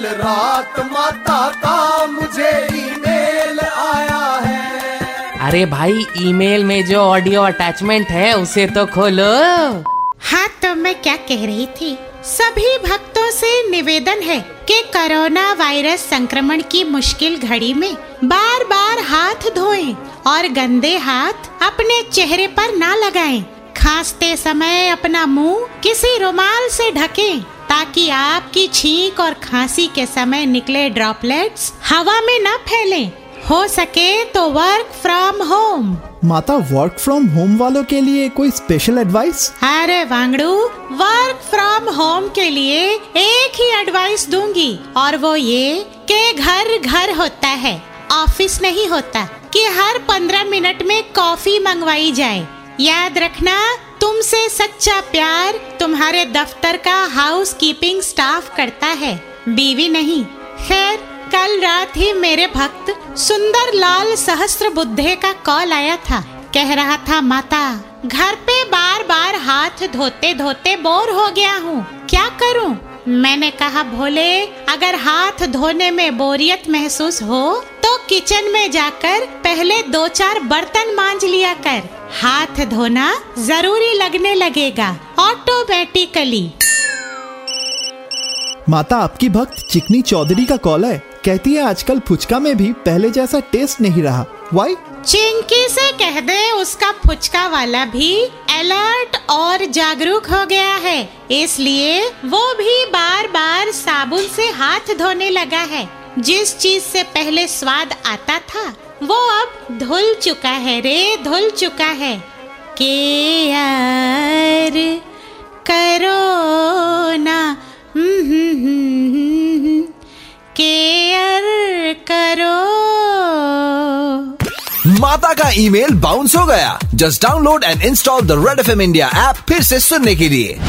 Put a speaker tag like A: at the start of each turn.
A: कल रात माता का मुझे ईमेल आया है।
B: अरे भाई ईमेल में जो ऑडियो अटैचमेंट है उसे तो खोलो।
C: हाँ तो मैं क्या कह रही थी? सभी भक्तों से निवेदन है कि कोरोना वायरस संक्रमण की मुश्किल घड़ी में बार बार हाथ धोएँ और गंदे हाथ अपने चेहरे पर ना लगाएँ। खांसते समय अपना मुँह किसी रुमाल से ढकें। ताकि आपकी छींक और खांसी के समय निकले ड्रॉपलेट्स हवा में न फैलें। हो सके तो वर्क फ्रॉम होम
D: माता वर्क फ्रॉम होम वालों के लिए कोई स्पेशल एडवाइस
C: अरे वांगड़ू वर्क फ्रॉम होम के लिए एक ही एडवाइस दूँगी और वो ये कि घर घर होता है ऑफ़िस नहीं होता कि हर पंद्रह मिनट में कॉफ़ी मंगवाई जाए। याद रखना तुमसे सच्चा प्यार तुम्हारे दफ्तर का हाउस कीपिंग स्टाफ करता है। बीवी नहीं। खैर, कल रात ही मेरे भक्त सुंदर लाल सहस्त्र बुद्धे का कॉल आया था। कह रहा था, माता, घर पे बार बार हाथ धोते धोते बोर हो गया हूँ। क्या करूँ? मैंने कहा, भोले, अगर हाथ धोने में बोरियत महसूस हो तो किचन में जाकर पहले दो चार बर्तन मांज लिया कर। हाथ धोना ज़रूरी लगने लगेगा। ऑटोमेटिकली
D: माता आपकी भक्त चिकनी चौधरी का कॉल है। कहती है आजकल फुचका में भी पहले जैसा टेस्ट नहीं रहा। वाई
C: चिंकी से कह दे उसका फुचका वाला भी अलर्ट और जागरूक हो गया है। इसलिए वो भी से हाथ धोने लगा है। जिस चीज़ से पहले स्वाद आता था, वो अब धुल चुका है रे, धुल चुका है। के यार करो ना केयर करो।
E: माता का ईमेल बाउंस हो गया। Just download and install the Red F M India app फिर से सुनने के लिए।